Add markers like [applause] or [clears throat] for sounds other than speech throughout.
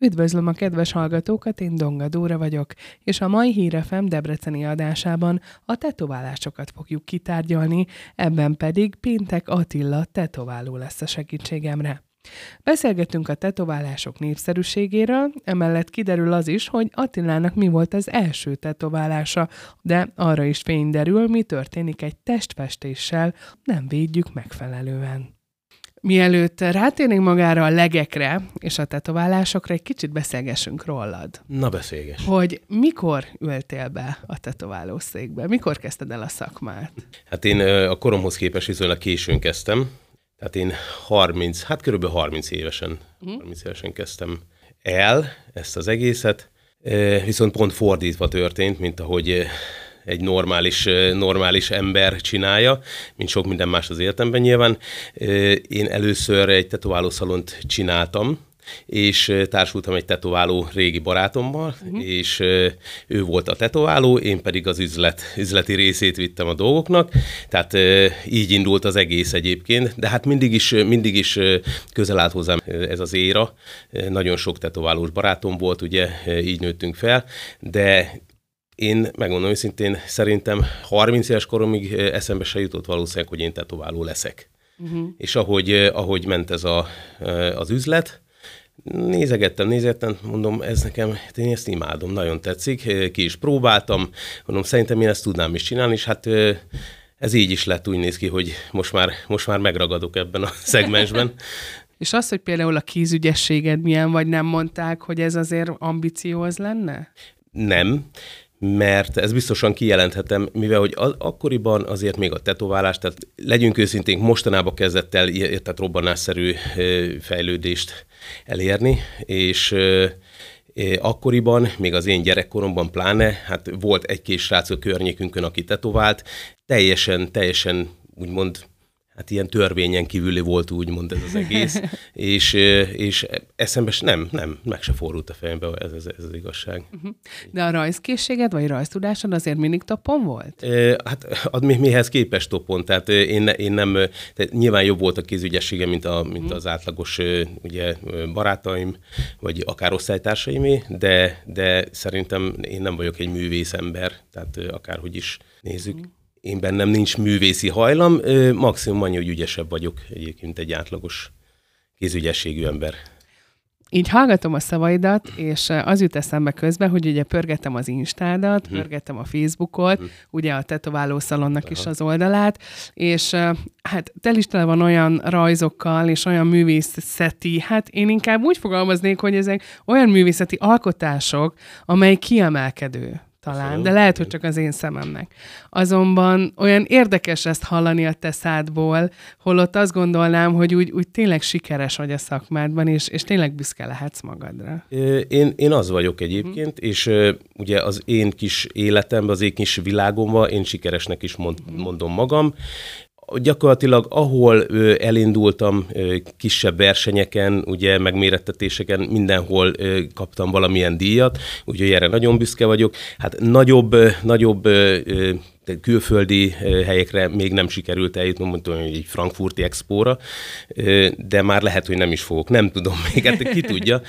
Üdvözlöm a kedves hallgatókat, én Donga Dóra vagyok, és a mai Hírefem Debreceni adásában a tetoválásokat fogjuk kitárgyalni, ebben pedig Péntek Attila tetováló lesz a segítségemre. Beszélgetünk a tetoválások népszerűségéről, emellett kiderül az is, hogy Attilának mi volt az első tetoválása, de arra is fény derül, mi történik egy testfestéssel, nem védjük megfelelően. Mielőtt rátérnénk magára a legekre és a tetoválásokra, egy kicsit beszélgessünk rólad. Na, beszélgess. Hogy mikor ültél be a tetoválószékbe? Mikor kezdted el a szakmát? Hát én a koromhoz képest viszonylag későn kezdtem. Tehát én 30, hát körülbelül 30 évesen, uh-huh. 30 évesen kezdtem el ezt az egészet. Viszont pont fordítva történt, mint ahogy egy normális, normális ember csinálja, mint sok minden más az életemben nyilván. Én először egy tetoválószalont csináltam, és társultam egy tetováló régi barátommal, uh-huh. és ő volt a tetováló, én pedig az üzlet, üzleti részét vittem a dolgoknak, tehát így indult az egész egyébként, de hát mindig is, mindig is közel állt hozzám ez az éra, nagyon sok tetoválós barátom volt, ugye, így nőttünk fel, de én megmondom őszintén, szerintem 30 éves koromig eszembe se jutott valószínűleg, hogy én tetováló leszek. Uh-huh. És ahogy, ahogy ment ez a, az üzlet, nézegettem, nézegettem, mondom, ez nekem, én ezt imádom, nagyon tetszik, ki is próbáltam, mondom, szerintem én ezt tudnám is csinálni, és hát ez így is lett, úgy néz ki, hogy most már, most már megragadok ebben a [laughs] szegmensben. És az, hogy például a kézügyességed milyen, vagy nem mondták, hogy ez azért ambicióz lenne? Nem mert ez biztosan kijelenthetem, mivel hogy az, akkoriban azért még a tetoválás, tehát legyünk őszintén, mostanában kezdett el tehát robbanásszerű fejlődést elérni, és akkoriban, még az én gyerekkoromban pláne, hát volt egy-két srác a környékünkön, aki tetovált, teljesen, teljesen úgymond hát ilyen törvényen kívüli volt úgymond ez az egész, [laughs] és, és eszembe nem, nem, meg se forrult a fejembe ez, ez, ez az igazság. Mhm. De a rajzkészséged, vagy rajztudásod azért mindig topon volt? Hát ad mi, mihez képest topon, tehát én, én nem, tehát nyilván jobb volt a kézügyessége, mint, a, mint az átlagos ugye, barátaim, vagy akár osztálytársaimé, de, de szerintem én nem vagyok egy művész ember, tehát akárhogy is nézzük. Én bennem nincs művészi hajlam, maximum annyi, hogy ügyesebb vagyok egyébként egy átlagos kézügyességű ember. Így hallgatom a szavaidat, és az jut eszembe közben, hogy ugye pörgettem az Instádat, hmm. pörgettem a Facebookot, hmm. ugye a tetováló szalonnak Aha. is az oldalát, és hát tel is tele van olyan rajzokkal, és olyan művészeti, hát én inkább úgy fogalmaznék, hogy ezek olyan művészeti alkotások, amely kiemelkedő talán, de lehet, hogy csak az én szememnek. Azonban olyan érdekes ezt hallani a te szádból, holott azt gondolnám, hogy úgy, úgy tényleg sikeres vagy a szakmádban, és, és tényleg büszke lehetsz magadra. Én, én az vagyok egyébként, hm. és ugye az én kis életemben, az én kis világomban én sikeresnek is mond, hm. mondom magam gyakorlatilag ahol elindultam kisebb versenyeken, ugye megmérettetéseken, mindenhol kaptam valamilyen díjat, úgyhogy erre nagyon büszke vagyok. Hát nagyobb, nagyobb külföldi helyekre még nem sikerült eljutni, mondtam, hogy egy frankfurti expóra, de már lehet, hogy nem is fogok, nem tudom még, hát ki tudja.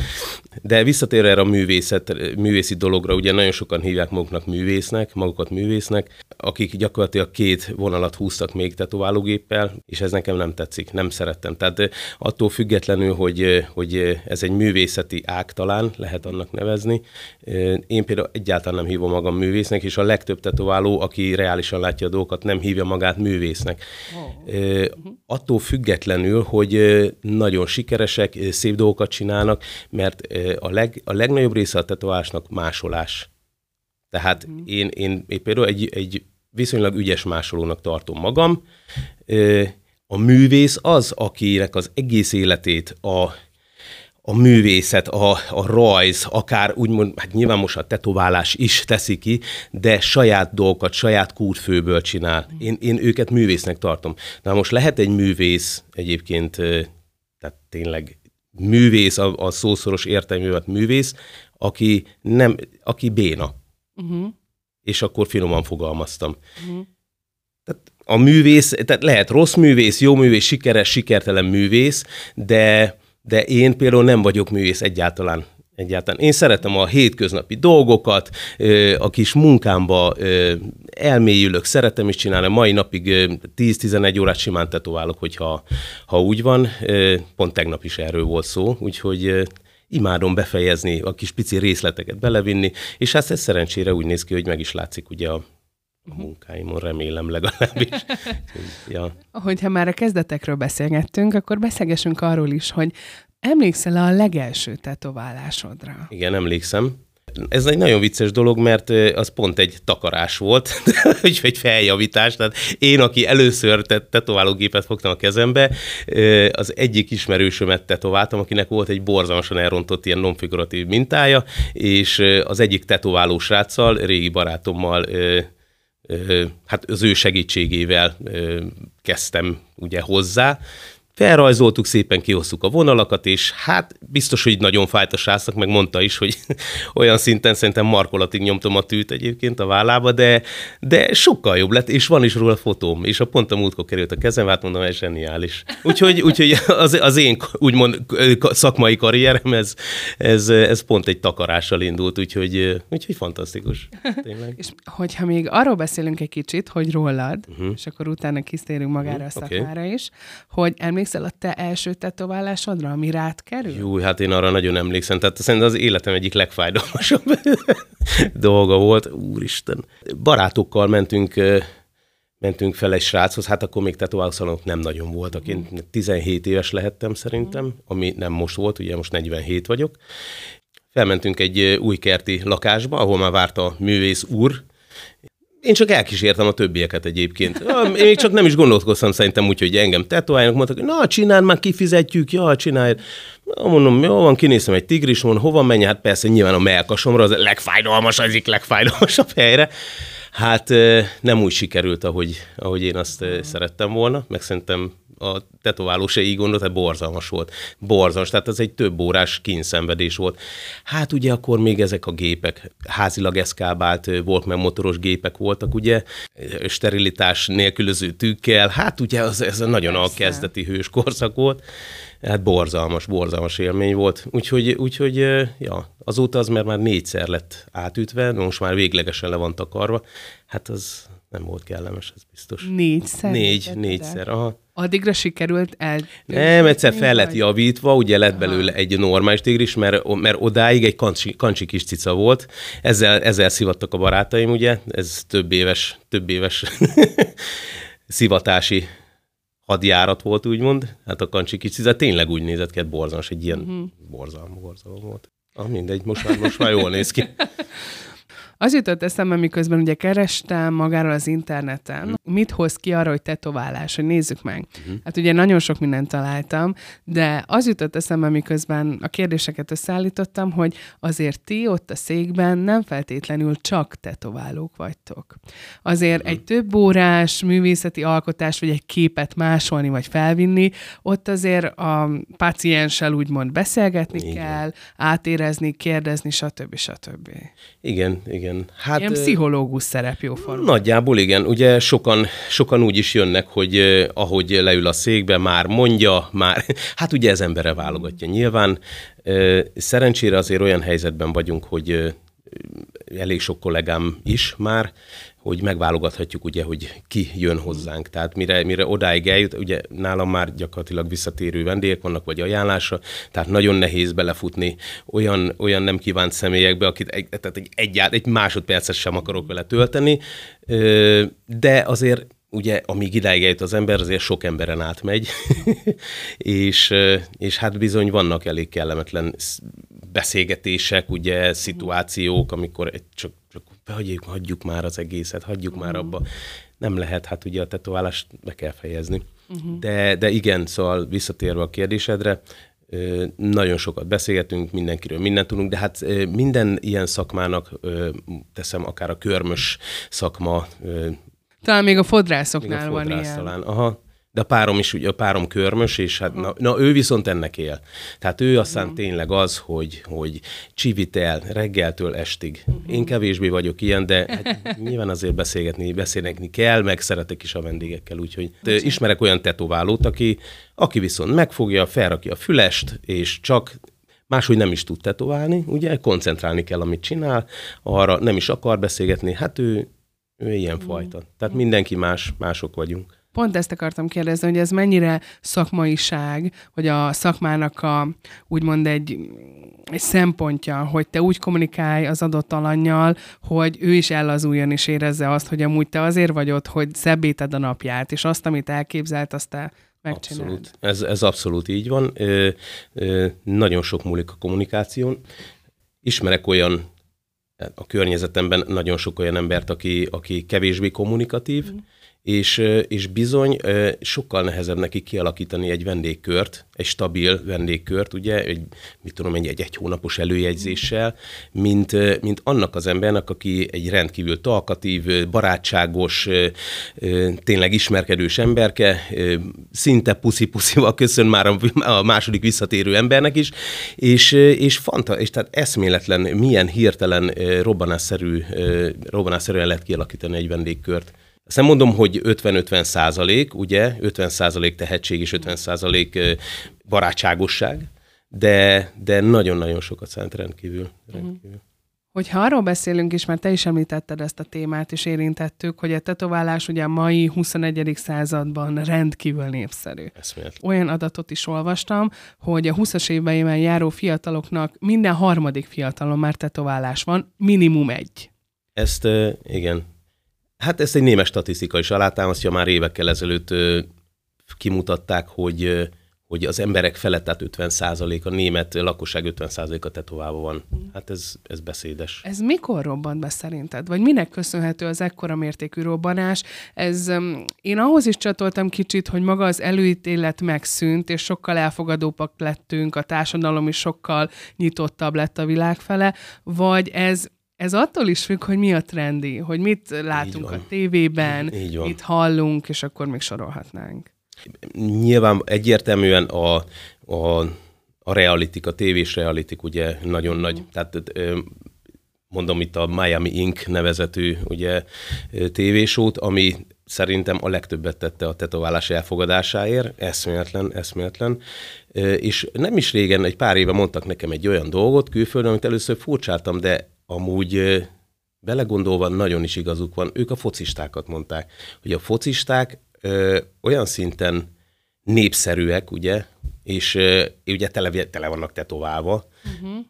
De visszatér erre a művészet, művészi dologra, ugye nagyon sokan hívják maguknak művésznek, magukat művésznek, akik gyakorlatilag két vonalat húztak még tetoválógéppel, és ez nekem nem tetszik, nem szerettem. Tehát attól függetlenül, hogy, hogy ez egy művészeti ág talán, lehet annak nevezni, én például egyáltalán nem hívom magam művésznek, és a legtöbb tetováló, aki reálisan látja a dolgokat, nem hívja magát művésznek. Oh. Attól függetlenül, hogy nagyon sikeresek, szép dolgokat csinálnak, mert a, leg, a legnagyobb része a tetoválásnak másolás. Tehát uh-huh. én, én, én például egy, egy viszonylag ügyes másolónak tartom magam. A művész az, akinek az egész életét a a művészet, a, a rajz, akár úgymond, hát nyilván most a tetoválás is teszi ki, de saját dolgokat, saját kútfőből csinál. Én, én őket művésznek tartom. Na most lehet egy művész egyébként, tehát tényleg művész, a, a szószoros értelművet művész, aki nem, aki béna. Uh-huh. És akkor finoman fogalmaztam. Uh-huh. Tehát a művész, tehát lehet rossz művész, jó művész, sikeres, sikertelen művész, de de én például nem vagyok művész egyáltalán. Egyáltalán. Én szeretem a hétköznapi dolgokat, a kis munkámba elmélyülök, szeretem is csinálni. Mai napig 10-11 órát simán tetoválok, hogyha ha úgy van. Pont tegnap is erről volt szó, úgyhogy imádom befejezni, a kis pici részleteket belevinni, és hát ez szerencsére úgy néz ki, hogy meg is látszik ugye a munkáimon, remélem legalábbis. [laughs] ja. Hogyha már a kezdetekről beszélgettünk, akkor beszélgessünk arról is, hogy emlékszel a legelső tetoválásodra? Igen, emlékszem. Ez egy nagyon vicces dolog, mert az pont egy takarás volt, [laughs] egy feljavítás. Tehát én, aki először tetoválógépet fogtam a kezembe, az egyik ismerősömet tetováltam, akinek volt egy borzalmasan elrontott ilyen nonfiguratív mintája, és az egyik tetováló sráccal, régi barátommal hát az ő segítségével kezdtem ugye hozzá, Felrajzoltuk, szépen kihoztuk a vonalakat, és hát biztos, hogy nagyon fájt a sásznak, meg mondta is, hogy [laughs] olyan szinten szerintem markolatig nyomtam a tűt egyébként a vállába, de, de sokkal jobb lett, és van is róla fotóm, és a pont a múltkor került a kezem, hát mondom, ez zseniális. Úgyhogy, úgyhogy az, az én úgymond szakmai karrierem, ez, ez, ez pont egy takarással indult, úgyhogy, úgyhogy fantasztikus. Tényleg. [laughs] és hogyha még arról beszélünk egy kicsit, hogy rólad, uh-huh. és akkor utána kisztérünk magára uh-huh. a szakmára okay. is, hogy emlékszel emlékszel a te első tetoválásodra, ami rád kerül? Jó, hát én arra nagyon emlékszem. Tehát szerintem az életem egyik legfájdalmasabb [laughs] dolga volt. Úristen. Barátokkal mentünk mentünk fel egy sráchoz, hát akkor még tetoválószalonok nem nagyon voltak. Én 17 éves lehettem szerintem, ami nem most volt, ugye most 47 vagyok. Felmentünk egy új kerti lakásba, ahol már várt a művész úr, én csak elkísértem a többieket egyébként. Én még csak nem is gondolkoztam szerintem úgy, hogy engem tetováljanak, mondtak, hogy na, csináld, már kifizetjük, ja, csinálj. Mondom, jó van, kinézem egy tigris, mondom, hova menj? Hát persze nyilván a melkasomra, az legfájdalmas, egyik legfájdalmasabb helyre. Hát nem úgy sikerült, ahogy, ahogy én azt szerettem volna, meg szerintem a tetováló se így gondolt, tehát borzalmas volt. Borzalmas, tehát ez egy több órás kínszenvedés volt. Hát ugye akkor még ezek a gépek, házilag eszkábált Walkman motoros gépek voltak, ugye, sterilitás nélkülöző tűkkel, hát ugye az, ez nagyon Persze. a kezdeti hős korszak volt. Hát borzalmas, borzalmas élmény volt. Úgyhogy, úgyhogy ja, azóta az mert már négyszer lett átütve, most már véglegesen le van takarva. Hát az nem volt kellemes, ez biztos. Négyszer? Négy, négyszer, aha. Addigra sikerült el... Nem, egyszer fel lett javítva, ugye lett belőle egy normális tigris, mert, mert odáig egy kancsi, kancsi kis cica volt. Ezzel, ezzel szivattak a barátaim, ugye? Ez több éves, több éves [laughs] szivatási hadjárat volt, úgymond. Hát a kancsi kis cica tényleg úgy nézett ki, hát borzalmas, egy ilyen uh-huh. borzalom, borzalom volt. Ah, mindegy, most már, most már jól néz ki. [laughs] Az jutott eszembe, miközben ugye kerestem magáról az interneten, uh-huh. mit hoz ki arra, hogy tetoválás, hogy nézzük meg. Uh-huh. Hát ugye nagyon sok mindent találtam, de az jutott eszembe, miközben a kérdéseket összeállítottam, hogy azért ti ott a székben nem feltétlenül csak tetoválók vagytok. Azért uh-huh. egy több órás művészeti alkotás, vagy egy képet másolni, vagy felvinni, ott azért a pácienssel úgymond beszélgetni Igen. kell, átérezni, kérdezni, stb. stb. Igen, igen igen. Hát, Ilyen pszichológus szerep jóformán. Nagyjából igen. Ugye sokan, sokan úgy is jönnek, hogy eh, ahogy leül a székbe, már mondja, már, [laughs] hát ugye ez embere válogatja nyilván. Eh, szerencsére azért olyan helyzetben vagyunk, hogy eh, elég sok kollégám is már, hogy megválogathatjuk ugye, hogy ki jön hozzánk. Tehát mire, mire odáig eljut, ugye nálam már gyakorlatilag visszatérő vendégek vannak, vagy ajánlása, tehát nagyon nehéz belefutni olyan, olyan nem kívánt személyekbe, akit egy, tehát egy, egy, egy másodpercet sem akarok vele tölteni, de azért ugye, amíg idáig eljut az ember, azért sok emberen átmegy, [laughs] és, és hát bizony vannak elég kellemetlen beszélgetések, ugye, szituációk, amikor csak, csak hagyjuk, hagyjuk már az egészet, hagyjuk uh-huh. már mhm. abba. Nem lehet, hát ugye a tetoválást be kell fejezni. Uh-huh. De, de igen, szóval visszatérve a kérdésedre, nagyon sokat beszélgetünk, mindenkiről mindent tudunk, de hát minden ilyen szakmának teszem, akár a körmös szakma. Talán még a fodrászoknál még a fodrász van ilyen. Talán. Aha. De a párom is, ugye a párom körmös, és hát na, na ő viszont ennek él. Tehát ő aztán uh-huh. tényleg az, hogy, hogy csivitel reggeltől estig. Uh-huh. Én kevésbé vagyok ilyen, de hát [laughs] nyilván azért beszélgetni, beszélni kell, meg szeretek is a vendégekkel, úgyhogy Bocsánat. ismerek olyan tetoválót, aki, aki viszont megfogja, felrakja a fülest, és csak máshogy nem is tud tetoválni, ugye, koncentrálni kell, amit csinál, arra nem is akar beszélgetni, hát ő, ő ilyen mm. fajta. Tehát mindenki más, mások vagyunk. Pont ezt akartam kérdezni, hogy ez mennyire szakmaiság, hogy a szakmának a úgymond egy, egy szempontja, hogy te úgy kommunikálj az adott alanyjal, hogy ő is ellazuljon és érezze azt, hogy amúgy te azért vagy ott, hogy szebbíted a napját, és azt, amit elképzelt, azt te megcsináld. Abszolút. Ez, ez abszolút így van. Ö, ö, nagyon sok múlik a kommunikáción. Ismerek olyan a környezetemben nagyon sok olyan embert, aki, aki kevésbé kommunikatív, mm és, és bizony sokkal nehezebb neki kialakítani egy vendégkört, egy stabil vendégkört, ugye, egy, mit tudom, egy, egy, egy hónapos előjegyzéssel, mint, mint annak az embernek, aki egy rendkívül talkatív, barátságos, tényleg ismerkedős emberke, szinte puszi-puszival köszön már a, második visszatérő embernek is, és, és, fanta, és tehát eszméletlen, milyen hirtelen robbanásszerű, robbanásszerűen lehet kialakítani egy vendégkört. Ezt nem mondom, hogy 50-50 százalék, ugye, 50 százalék tehetség és 50 százalék barátságosság, de, de nagyon-nagyon sokat számít rendkívül. rendkívül. Uh-huh. Hogyha arról beszélünk is, mert te is említetted ezt a témát, és érintettük, hogy a tetoválás ugye a mai 21. században rendkívül népszerű. Eszméletlen. Olyan adatot is olvastam, hogy a 20-as éveiben járó fiataloknak minden harmadik fiatalon már tetoválás van, minimum egy. Ezt igen, Hát ezt egy némes statisztika is alátámasztja, már évekkel ezelőtt kimutatták, hogy hogy az emberek felett, tehát 50 a német lakosság 50 a tetoválva van. Hát ez, ez beszédes. Ez mikor robbant be szerinted? Vagy minek köszönhető az ekkora mértékű robbanás? Ez, én ahhoz is csatoltam kicsit, hogy maga az előítélet megszűnt, és sokkal elfogadóbbak lettünk, a társadalom is sokkal nyitottabb lett a világ fele, vagy ez ez attól is függ, hogy mi a trendi, hogy mit látunk a tévében, mit hallunk, és akkor még sorolhatnánk. Nyilván egyértelműen a, a, a realitik, a tévés realitik ugye nagyon mm. nagy, tehát mondom itt a Miami Inc. nevezetű ugye tévésót, ami szerintem a legtöbbet tette a tetoválás elfogadásáért, eszméletlen, eszméletlen. És nem is régen, egy pár éve mondtak nekem egy olyan dolgot külföldön, amit először furcsáltam, de amúgy belegondolva nagyon is igazuk van, ők a focistákat mondták, hogy a focisták ö, olyan szinten népszerűek, ugye, és ö, ugye tele, tele vannak tetoválva, uh-huh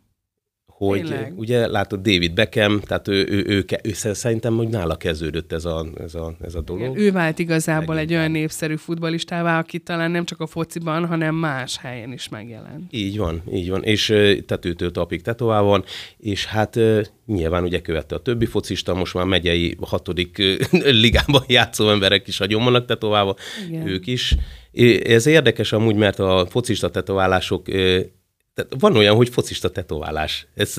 hogy Tényleg? ugye látod David Beckham, tehát ő, ő, ő, ő, ő szerintem, hogy nála kezdődött ez a, ez a, ez a dolog. Igen, ő vált igazából Megint egy olyan népszerű futbalistává, aki talán nem csak a fociban, hanem más helyen is megjelent. Így van, így van, és tetőtől tapig tetová van, és hát nyilván ugye követte a többi focista, most már megyei hatodik [laughs] ligában játszó emberek is nagyon vannak tetoválva, Igen. ők is. Ez érdekes amúgy, mert a focista tetoválások tehát van olyan, hogy focista tetoválás. Ez,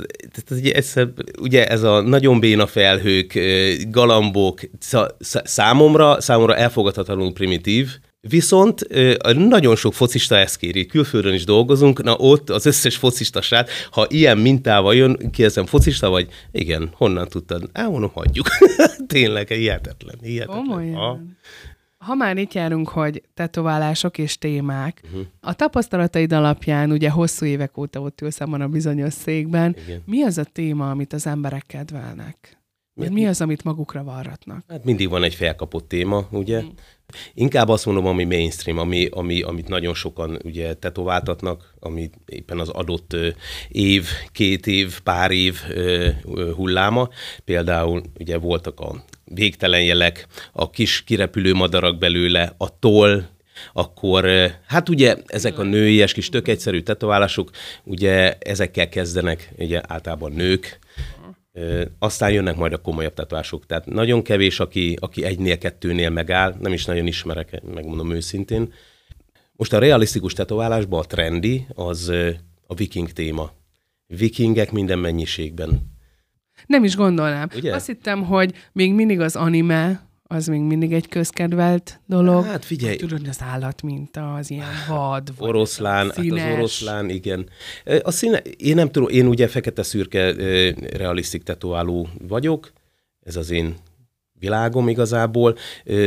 ez, ez, ugye ez a nagyon béna felhők, galambok, számomra, számomra elfogadhatatlanul primitív, Viszont nagyon sok focista ezt kéri, külföldön is dolgozunk, na ott az összes focista srác, ha ilyen mintával jön, kérdezem, focista vagy? Igen, honnan tudtad? Elmondom, hagyjuk. [laughs] Tényleg, hihetetlen, hihetetlen. Komolyan. Ha már itt járunk, hogy tetoválások és témák, uh-huh. a tapasztalataid alapján, ugye hosszú évek óta ott ülsz a bizonyos székben, Igen. mi az a téma, amit az emberek kedvelnek? Mi, mi az, amit magukra varratnak? Hát mindig van egy felkapott téma, ugye? Hmm. Inkább azt mondom, ami mainstream, ami, ami, amit nagyon sokan ugye tetováltatnak, ami éppen az adott év, két év, pár év hulláma. Például ugye voltak a végtelen jelek, a kis kirepülő madarak belőle, a toll, akkor hát ugye ezek a nőies kis tök egyszerű tetoválások, ugye ezekkel kezdenek ugye általában nők, aztán jönnek majd a komolyabb tetovások. Tehát nagyon kevés, aki, aki egynél, kettőnél megáll, nem is nagyon ismerek, megmondom őszintén. Most a realisztikus tetoválásban a trendi az a viking téma. Vikingek minden mennyiségben. Nem is gondolnám. Ugye? Azt hittem, hogy még mindig az anime, az még mindig egy közkedvelt dolog. Hát figyelj. Tudod, az állat mint az ilyen vad. Vagy oroszlán, hát az oroszlán, igen. A színe, én nem tudom, én ugye fekete-szürke realisztik tetováló vagyok, ez az én világom igazából.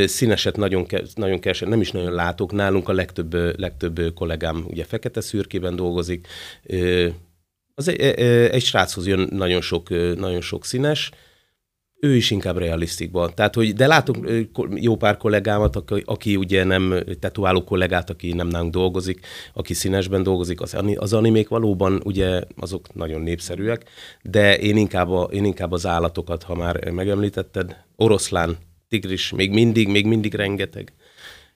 Színeset nagyon, nagyon keveset, nem is nagyon látok. Nálunk a legtöbb, legtöbb kollégám ugye fekete-szürkében dolgozik Az egy, egy sráchoz jön nagyon sok, nagyon sok színes, ő is inkább realisztikban. Tehát, hogy, de látok jó pár kollégámat, aki, aki ugye nem tetuáló kollégát, aki nem nálunk dolgozik, aki színesben dolgozik, az, az animék valóban ugye azok nagyon népszerűek, de én inkább, a, én inkább az állatokat, ha már megemlítetted, oroszlán, tigris, még mindig, még mindig rengeteg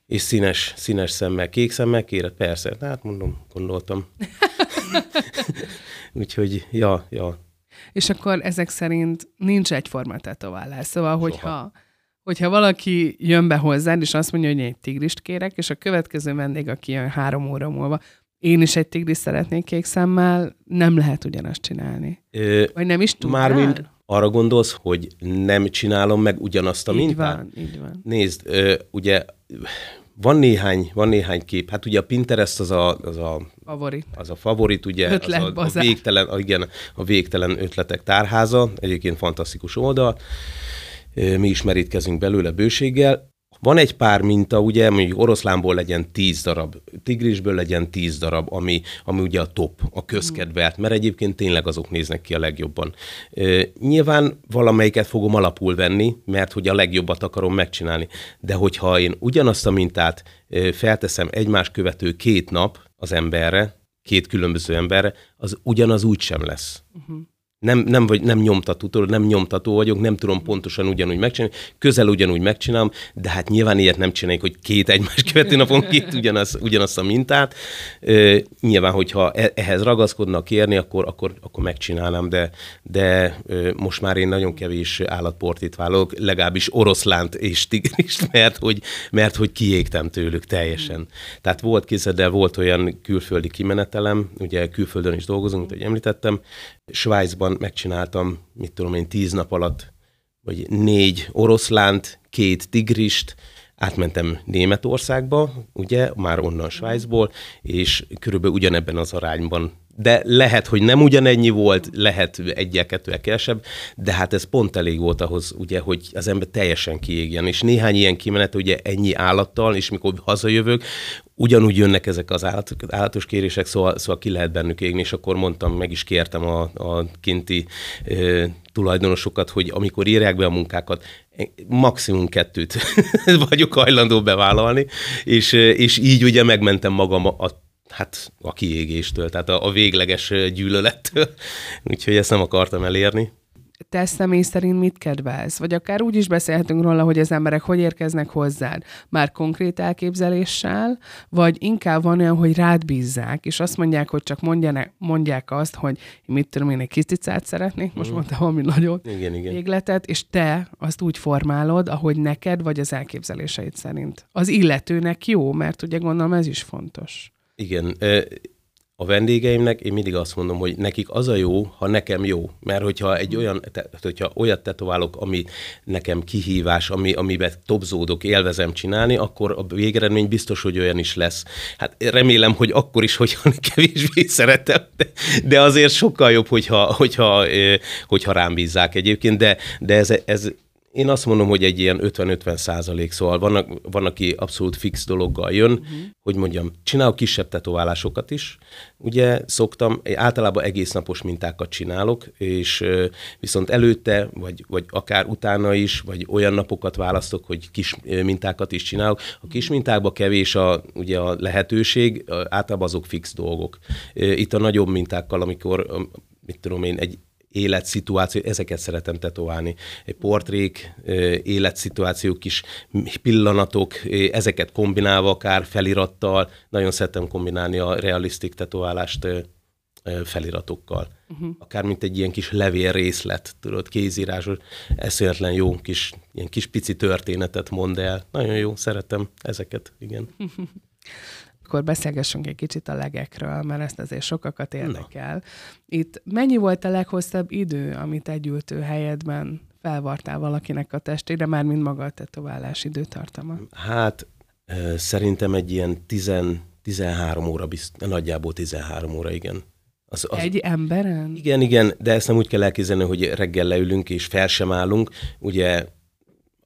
és színes, színes szemmel, kék szemmel kéred? Persze, hát mondom, gondoltam. [laughs] [laughs] Úgyhogy, ja, ja. És akkor ezek szerint nincs egyforma tetoválás. Szóval, hogyha, hogyha valaki jön be hozzád, és azt mondja, hogy egy tigrist kérek, és a következő vendég, aki jön három óra múlva, én is egy tigris szeretnék kék szemmel, nem lehet ugyanazt csinálni. Ö, Vagy nem is tudnál? Mármint arra gondolsz, hogy nem csinálom meg ugyanazt a így mintát? Van, így van. Nézd, ö, ugye van néhány, van néhány kép. Hát ugye a Pinterest az a, az a favorit, az a, favorit ugye, Ötlet, az a, a, végtelen, a, igen, a végtelen ötletek tárháza, egyébként fantasztikus oldal. Mi is merítkezünk belőle bőséggel. Van egy pár minta, ugye, mondjuk oroszlánból legyen 10 darab, tigrisből legyen 10 darab, ami, ami ugye a top, a közkedvelt, mert egyébként tényleg azok néznek ki a legjobban. E, nyilván valamelyiket fogom alapul venni, mert hogy a legjobbat akarom megcsinálni. De hogyha én ugyanazt a mintát e, felteszem egymás követő két nap az emberre, két különböző emberre, az ugyanaz úgy sem lesz. Uh-huh nem, nem, vagy nem nyomtató, nem nyomtató vagyok, nem tudom pontosan ugyanúgy megcsinálni, közel ugyanúgy megcsinálom, de hát nyilván ilyet nem csináljuk, hogy két egymás követő napon két ugyanaz, ugyanazt a mintát. E, nyilván, hogyha e, ehhez ragaszkodnak kérni, akkor, akkor, akkor megcsinálnám, de, de e, most már én nagyon kevés állatportit vállalok, legalábbis oroszlánt és tigrist, mert hogy, mert hogy kiégtem tőlük teljesen. Tehát volt kézzel, de volt olyan külföldi kimenetelem, ugye külföldön is dolgozunk, mint hogy említettem, Svájcban megcsináltam, mit tudom én, tíz nap alatt, vagy négy oroszlánt, két tigrist, átmentem Németországba, ugye, már onnan Svájcból, és körülbelül ugyanebben az arányban de lehet, hogy nem ugyanennyi volt, lehet egyel, kettővel kevesebb, de hát ez pont elég volt ahhoz, ugye, hogy az ember teljesen kiégjen. És néhány ilyen kimenet, ugye ennyi állattal, és mikor hazajövök, ugyanúgy jönnek ezek az állatok, állatos kérések, szóval, szóval ki lehet bennük égni, és akkor mondtam, meg is kértem a, a kinti e, tulajdonosokat, hogy amikor írják be a munkákat, maximum kettőt [laughs] vagyok hajlandó bevállalni, és, és így ugye megmentem magam a hát a kiégéstől, tehát a, a végleges gyűlölettől. [laughs] Úgyhogy ezt nem akartam elérni. Te személy szerint mit kedvelsz? Vagy akár úgy is beszélhetünk róla, hogy az emberek hogy érkeznek hozzád? Már konkrét elképzeléssel, vagy inkább van olyan, hogy rád bízzák, és azt mondják, hogy csak mondjanak, mondják azt, hogy én mit tudom, én egy kis cicát szeretnék, most mm. mondtam valami nagyon igen, igen. végletet, és te azt úgy formálod, ahogy neked, vagy az elképzeléseid szerint. Az illetőnek jó, mert ugye gondolom ez is fontos. Igen, a vendégeimnek én mindig azt mondom, hogy nekik az a jó, ha nekem jó. Mert hogyha egy olyan, tehát hogyha olyat tetoválok, ami nekem kihívás, ami, amiben topzódok, élvezem csinálni, akkor a végeredmény biztos, hogy olyan is lesz. Hát remélem, hogy akkor is, hogyha [laughs] kevésbé szeretem, de, de azért sokkal jobb, hogyha, hogyha, hogyha rám bízzák egyébként, de, de ez, ez én azt mondom, hogy egy ilyen 50-50 százalék, szóval van, van, aki abszolút fix dologgal jön, uh-huh. hogy mondjam, csinálok kisebb tetoválásokat is, ugye szoktam, általában egész napos mintákat csinálok, és viszont előtte, vagy, vagy akár utána is, vagy olyan napokat választok, hogy kis mintákat is csinálok. A kis mintákban kevés a, ugye a lehetőség, általában azok fix dolgok. Itt a nagyobb mintákkal, amikor mit tudom én, egy életszituáció, ezeket szeretem tetoválni. Portrék, életszituációk, kis pillanatok, ezeket kombinálva akár felirattal, nagyon szeretem kombinálni a realisztik tetoválást feliratokkal. Uh-huh. Akár mint egy ilyen kis levél részlet, tudod, kézírásos, eszméletlen jó kis, ilyen kis pici történetet mond el. Nagyon jó, szeretem ezeket, igen. [laughs] akkor beszélgessünk egy kicsit a legekről, mert ezt azért sokakat érdekel. Na. Itt mennyi volt a leghosszabb idő, amit egy helyedben felvartál valakinek a testére, már mind maga a tetoválás időtartama? Hát szerintem egy ilyen 10, 13 óra, bizt, nagyjából 13 óra, igen. Az, az, egy emberen? Igen, igen, de ezt nem úgy kell elképzelni, hogy reggel leülünk és fel sem állunk. Ugye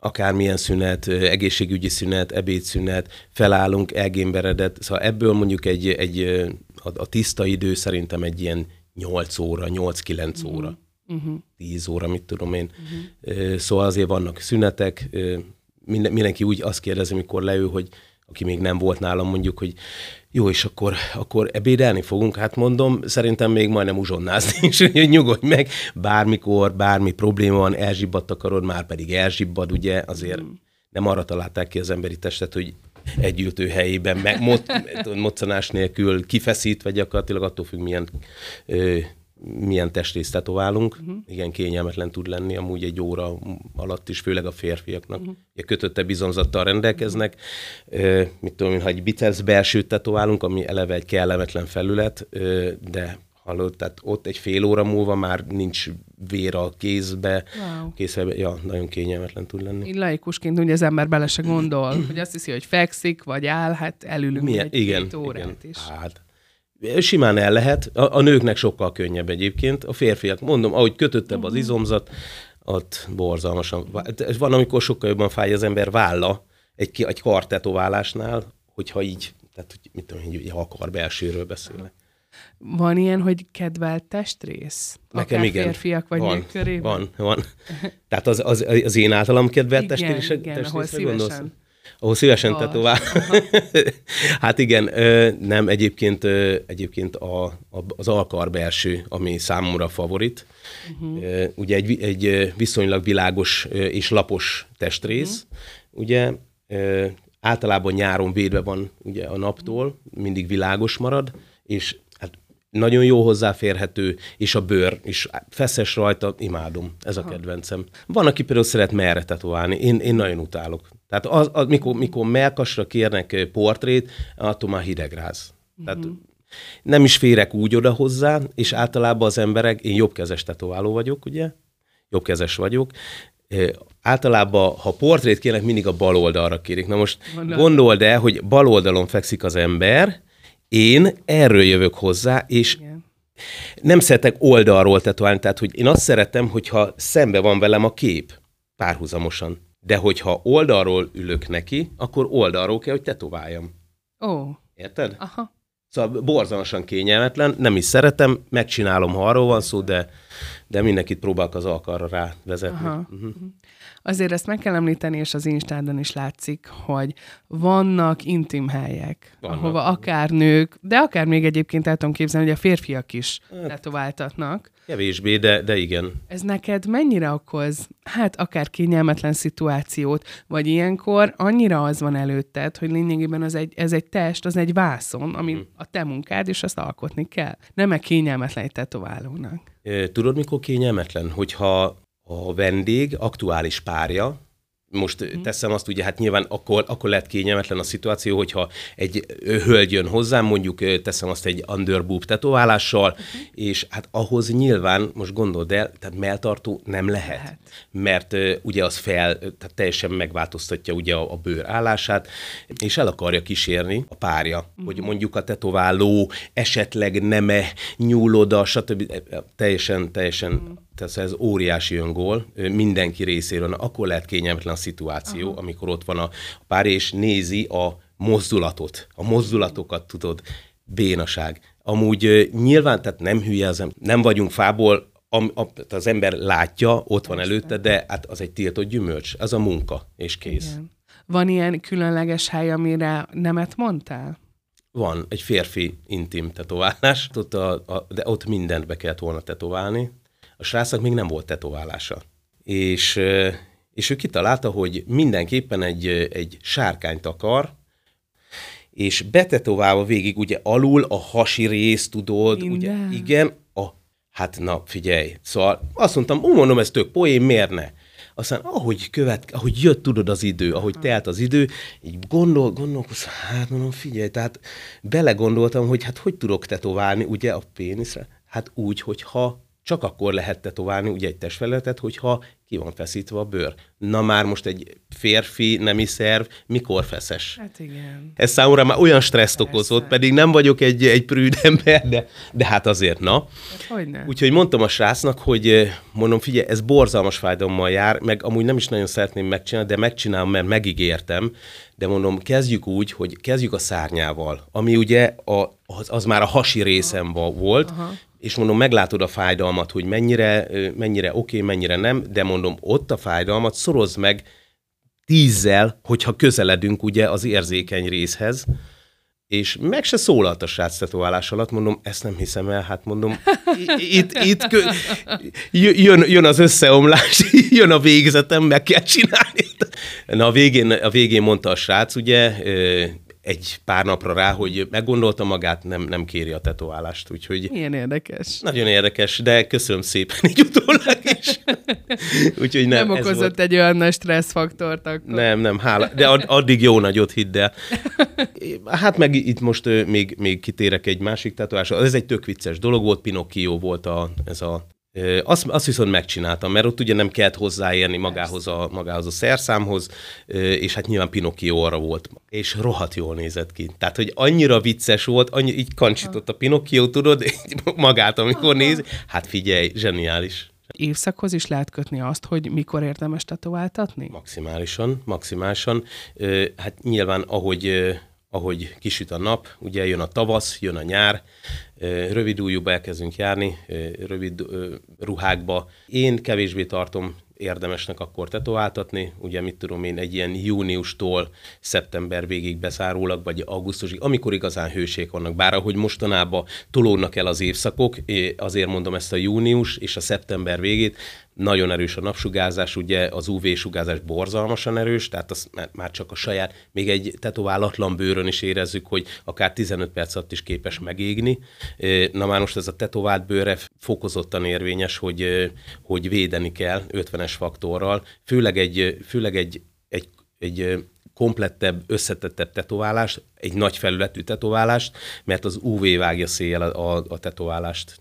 akármilyen szünet, egészségügyi szünet, ebédszünet, felállunk, elgémberedett. Szóval ebből mondjuk egy, egy a, a tiszta idő szerintem egy ilyen 8 óra, 8-9 uh-huh. óra, uh-huh. 10 óra, mit tudom én. Uh-huh. Szóval azért vannak szünetek, minden, mindenki úgy azt kérdezi, mikor leül, hogy aki még nem volt nálam, mondjuk, hogy jó, és akkor, akkor ebédelni fogunk, hát mondom, szerintem még majdnem uzsonnázni is, [laughs] hogy nyugodj meg, bármikor, bármi probléma van, elzsibbadt a karod, már pedig elzsibbad, ugye, azért mm. nem arra találták ki az emberi testet, hogy egy ültő helyében, meg [laughs] moccanás nélkül kifeszítve gyakorlatilag attól függ, milyen ö, milyen testrészt tetoválunk. Uh-huh. Igen, kényelmetlen tud lenni amúgy egy óra alatt is, főleg a férfiaknak. Uh-huh. Ugye kötötte bizonzattal rendelkeznek. Uh, mit tudom én, ha egy biceps belsőt tetoválunk, ami eleve egy kellemetlen felület, uh, de hallod, tehát ott egy fél óra múlva már nincs vér a kézbe, wow. kézbe, ja, nagyon kényelmetlen tud lenni. Így laikusként ugye az ember bele se gondol, hogy azt hiszi, hogy fekszik, vagy áll, hát elülünk Milyen? egy igen, órát igen. is. Hát, Simán el lehet, a, a nőknek sokkal könnyebb egyébként, a férfiak, mondom, ahogy kötöttebb az mhm. izomzat, ott borzalmasan. Van, amikor sokkal jobban fáj az ember válla egy, egy kartetoválásnál, hogyha így, tehát hogy mit tudom, hogy akar belsőről beszélnek. Van ilyen, hogy kedvelt testrész? Nekem Akár igen. férfiak vagy van, nők körében? Van, van. Tehát az, az, az én általam kedvelt igen, testrész, igen, testrészre gondolsz? Ahol szívesen tetovál. [laughs] hát igen, nem, egyébként, egyébként a, a, az alkar belső, ami számomra favorit. Uh-huh. Ugye egy, egy viszonylag világos és lapos testrész. Uh-huh. Ugye általában nyáron védve van ugye a naptól, mindig világos marad, és hát nagyon jó hozzáférhető, és a bőr is feszes rajta, imádom, ez a kedvencem. Van, aki például szeret merre tetoválni, én, én nagyon utálok. Tehát az, az, mikor, mikor melkasra kérnek portrét, attól már hidegráz. Uh-huh. Tehát mhm. nem is férek úgy oda hozzá, és általában az emberek, én jobbkezes tetováló vagyok, ugye? Jobbkezes vagyok. Általában, ha portrét kérnek, mindig a bal oldalra kérik. Na most Mondom. gondold el, hogy bal oldalon fekszik az ember, én erről jövök hozzá, és Igen. nem szeretek oldalról tetoválni, tehát hogy én azt szeretem, hogyha szembe van velem a kép párhuzamosan. De hogyha oldalról ülök neki, akkor oldalról kell, hogy tetováljam. Ó. Érted? Aha. Szóval borzalmasan kényelmetlen, nem is szeretem, megcsinálom, ha arról van szó, de, de mindenkit próbálok az alkarra rávezetni. Aha. Uh-huh. Azért ezt meg kell említeni, és az Instádon is látszik, hogy vannak intim helyek, vannak. ahova akár nők, de akár még egyébként el tudom képzelni, hogy a férfiak is hát, tetováltatnak. Kevésbé, de, de igen. Ez neked mennyire okoz, hát akár kényelmetlen szituációt, vagy ilyenkor annyira az van előtted, hogy lényegében az egy, ez egy test, az egy vászon, ami hmm. a te munkád, és azt alkotni kell. Nem-e kényelmetlen egy tetoválónak? Tudod, mikor kényelmetlen? Hogyha a vendég aktuális párja, most mm. teszem azt, ugye hát nyilván akkor, akkor lehet kényelmetlen a szituáció, hogyha egy hölgy jön hozzám, mondjuk teszem azt egy underboob tetoválással, uh-huh. és hát ahhoz nyilván, most gondold el, tehát melltartó nem lehet, lehet. mert uh, ugye az fel, tehát teljesen megváltoztatja ugye a, a bőr állását, és el akarja kísérni a párja, uh-huh. hogy mondjuk a tetováló esetleg neme nyúl oda, stb. Teljesen, teljesen uh-huh tehát ez óriási öngól mindenki részéről, akkor lehet kényelmetlen a szituáció, Aha. amikor ott van a pár, és nézi a mozdulatot, a mozdulatokat tudod, bénaság. Amúgy nyilván, tehát nem hülye az ember, nem vagyunk fából, a, a, az ember látja, ott van előtte, de hát az egy tiltott gyümölcs, az a munka, és kész. Igen. Van ilyen különleges hely, amire nemet mondtál? Van, egy férfi intim tetoválás, ott a, a, de ott mindent be kellett volna tetoválni, a srácnak még nem volt tetoválása. És, és ő kitalálta, hogy mindenképpen egy, egy sárkányt akar, és betetoválva végig ugye alul a hasi rész, tudod, Minden. ugye, igen, a, hát na, figyelj, szóval azt mondtam, úgy mondom, ez tök poén, miért ne? Aztán ahogy követ, ahogy jött, tudod az idő, ahogy telt az idő, így gondol, gondolkoztam, hát mondom, figyelj, tehát belegondoltam, hogy hát hogy tudok tetoválni, ugye, a péniszre? Hát úgy, hogyha csak akkor lehet tetoválni ugye egy testfelületet, hogyha ki van feszítve a bőr. Na már most egy férfi nemi szerv mikor feszes? Hát igen. Ez számomra már olyan stresszt Persze. okozott, pedig nem vagyok egy, egy prűd ember, de, de hát azért, na. Hát Úgyhogy mondtam a srácnak, hogy eh, mondom, figyelj, ez borzalmas fájdalommal jár, meg amúgy nem is nagyon szeretném megcsinálni, de megcsinálom, mert megígértem, de mondom, kezdjük úgy, hogy kezdjük a szárnyával, ami ugye a, az, az már a hasi részem volt, Aha és mondom, meglátod a fájdalmat, hogy mennyire, mennyire oké, okay, mennyire nem, de mondom, ott a fájdalmat szorozd meg tízzel, hogyha közeledünk ugye az érzékeny részhez, és meg se szólalt a srác tetoválás alatt, mondom, ezt nem hiszem el, hát mondom, itt, itt kö, jön, jön az összeomlás, [laughs] jön a végzetem, meg kell csinálni. Na a végén, a végén mondta a srác, ugye, egy pár napra rá, hogy meggondolta magát, nem, nem kéri a tetoválást. Úgyhogy Milyen érdekes. Nagyon érdekes, de köszönöm szépen így utólag is. [laughs] úgyhogy nem, nem okozott volt. egy olyan nagy stresszfaktort akkor. Nem, nem, hála. De addig jó nagyot hidd el. [laughs] Hát meg itt most még, még kitérek egy másik tetovásra. Ez egy tök vicces dolog volt, Pinocchio volt a, ez a azt, azt viszont megcsináltam, mert ott ugye nem kellett hozzáérni magához a, magához a szerszámhoz, és hát nyilván Pinocchio arra volt. És rohadt jól nézett ki. Tehát, hogy annyira vicces volt, annyi, így kancsított a Pinocchio, tudod, magát, amikor néz. Hát figyelj, zseniális. Évszakhoz is lehet kötni azt, hogy mikor érdemes tetováltatni? Maximálisan, maximálisan. Hát nyilván, ahogy ahogy kisüt a nap, ugye jön a tavasz, jön a nyár, rövid újúba elkezdünk járni, rövid ruhákba. Én kevésbé tartom érdemesnek akkor tetováltatni, ugye mit tudom én, egy ilyen júniustól szeptember végig beszárólag, vagy augusztusig, amikor igazán hőség vannak. Bár ahogy mostanában tolódnak el az évszakok, azért mondom ezt a június és a szeptember végét, nagyon erős a napsugárzás, ugye az UV-sugárzás borzalmasan erős, tehát az már csak a saját, még egy tetoválatlan bőrön is érezzük, hogy akár 15 perc alatt is képes megégni. Na már most ez a tetovált bőre fokozottan érvényes, hogy, hogy védeni kell 50-es faktorral, főleg egy, főleg egy, egy, egy komplettebb, összetettebb tetoválást, egy nagy felületű tetoválást, mert az UV vágja széjjel a, a, a tetoválást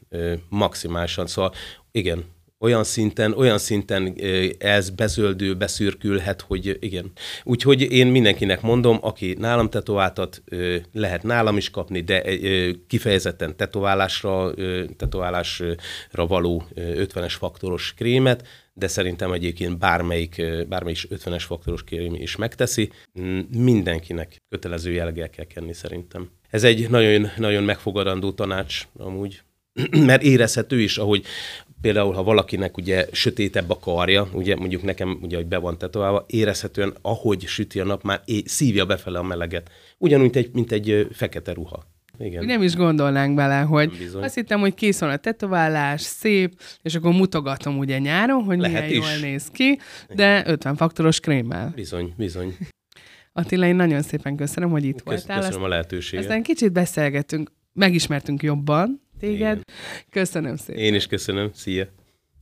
maximálisan. Szóval igen, olyan szinten, olyan szinten ez bezöldő, beszürkülhet, hogy igen. Úgyhogy én mindenkinek mondom, aki nálam tetováltat, lehet nálam is kapni, de kifejezetten tetoválásra, tetoválásra való 50-es faktoros krémet, de szerintem egyébként bármelyik, bármelyik 50-es faktoros krém is megteszi. Mindenkinek kötelező jelleggel kell kenni szerintem. Ez egy nagyon, nagyon megfogadandó tanács amúgy, [clears throat] mert érezhető is, ahogy például, ha valakinek ugye sötétebb a karja, ugye mondjuk nekem ugye, hogy be van tetoválva, érezhetően, ahogy süti a nap, már é- szívja befele a meleget. Ugyanúgy, egy, mint egy fekete ruha. Igen. Nem is gondolnánk bele, hogy Bizony. azt hittem, hogy kész van a tetoválás, szép, és akkor mutogatom ugye nyáron, hogy Lehet milyen is. jól néz ki, de 50 faktoros krémmel. Bizony, bizony. Attila, én nagyon szépen köszönöm, hogy itt Kösz, voltál. Köszönöm a lehetőséget. Aztán kicsit beszélgetünk, megismertünk jobban, téged. Igen. Köszönöm szépen. Én is köszönöm. Szia.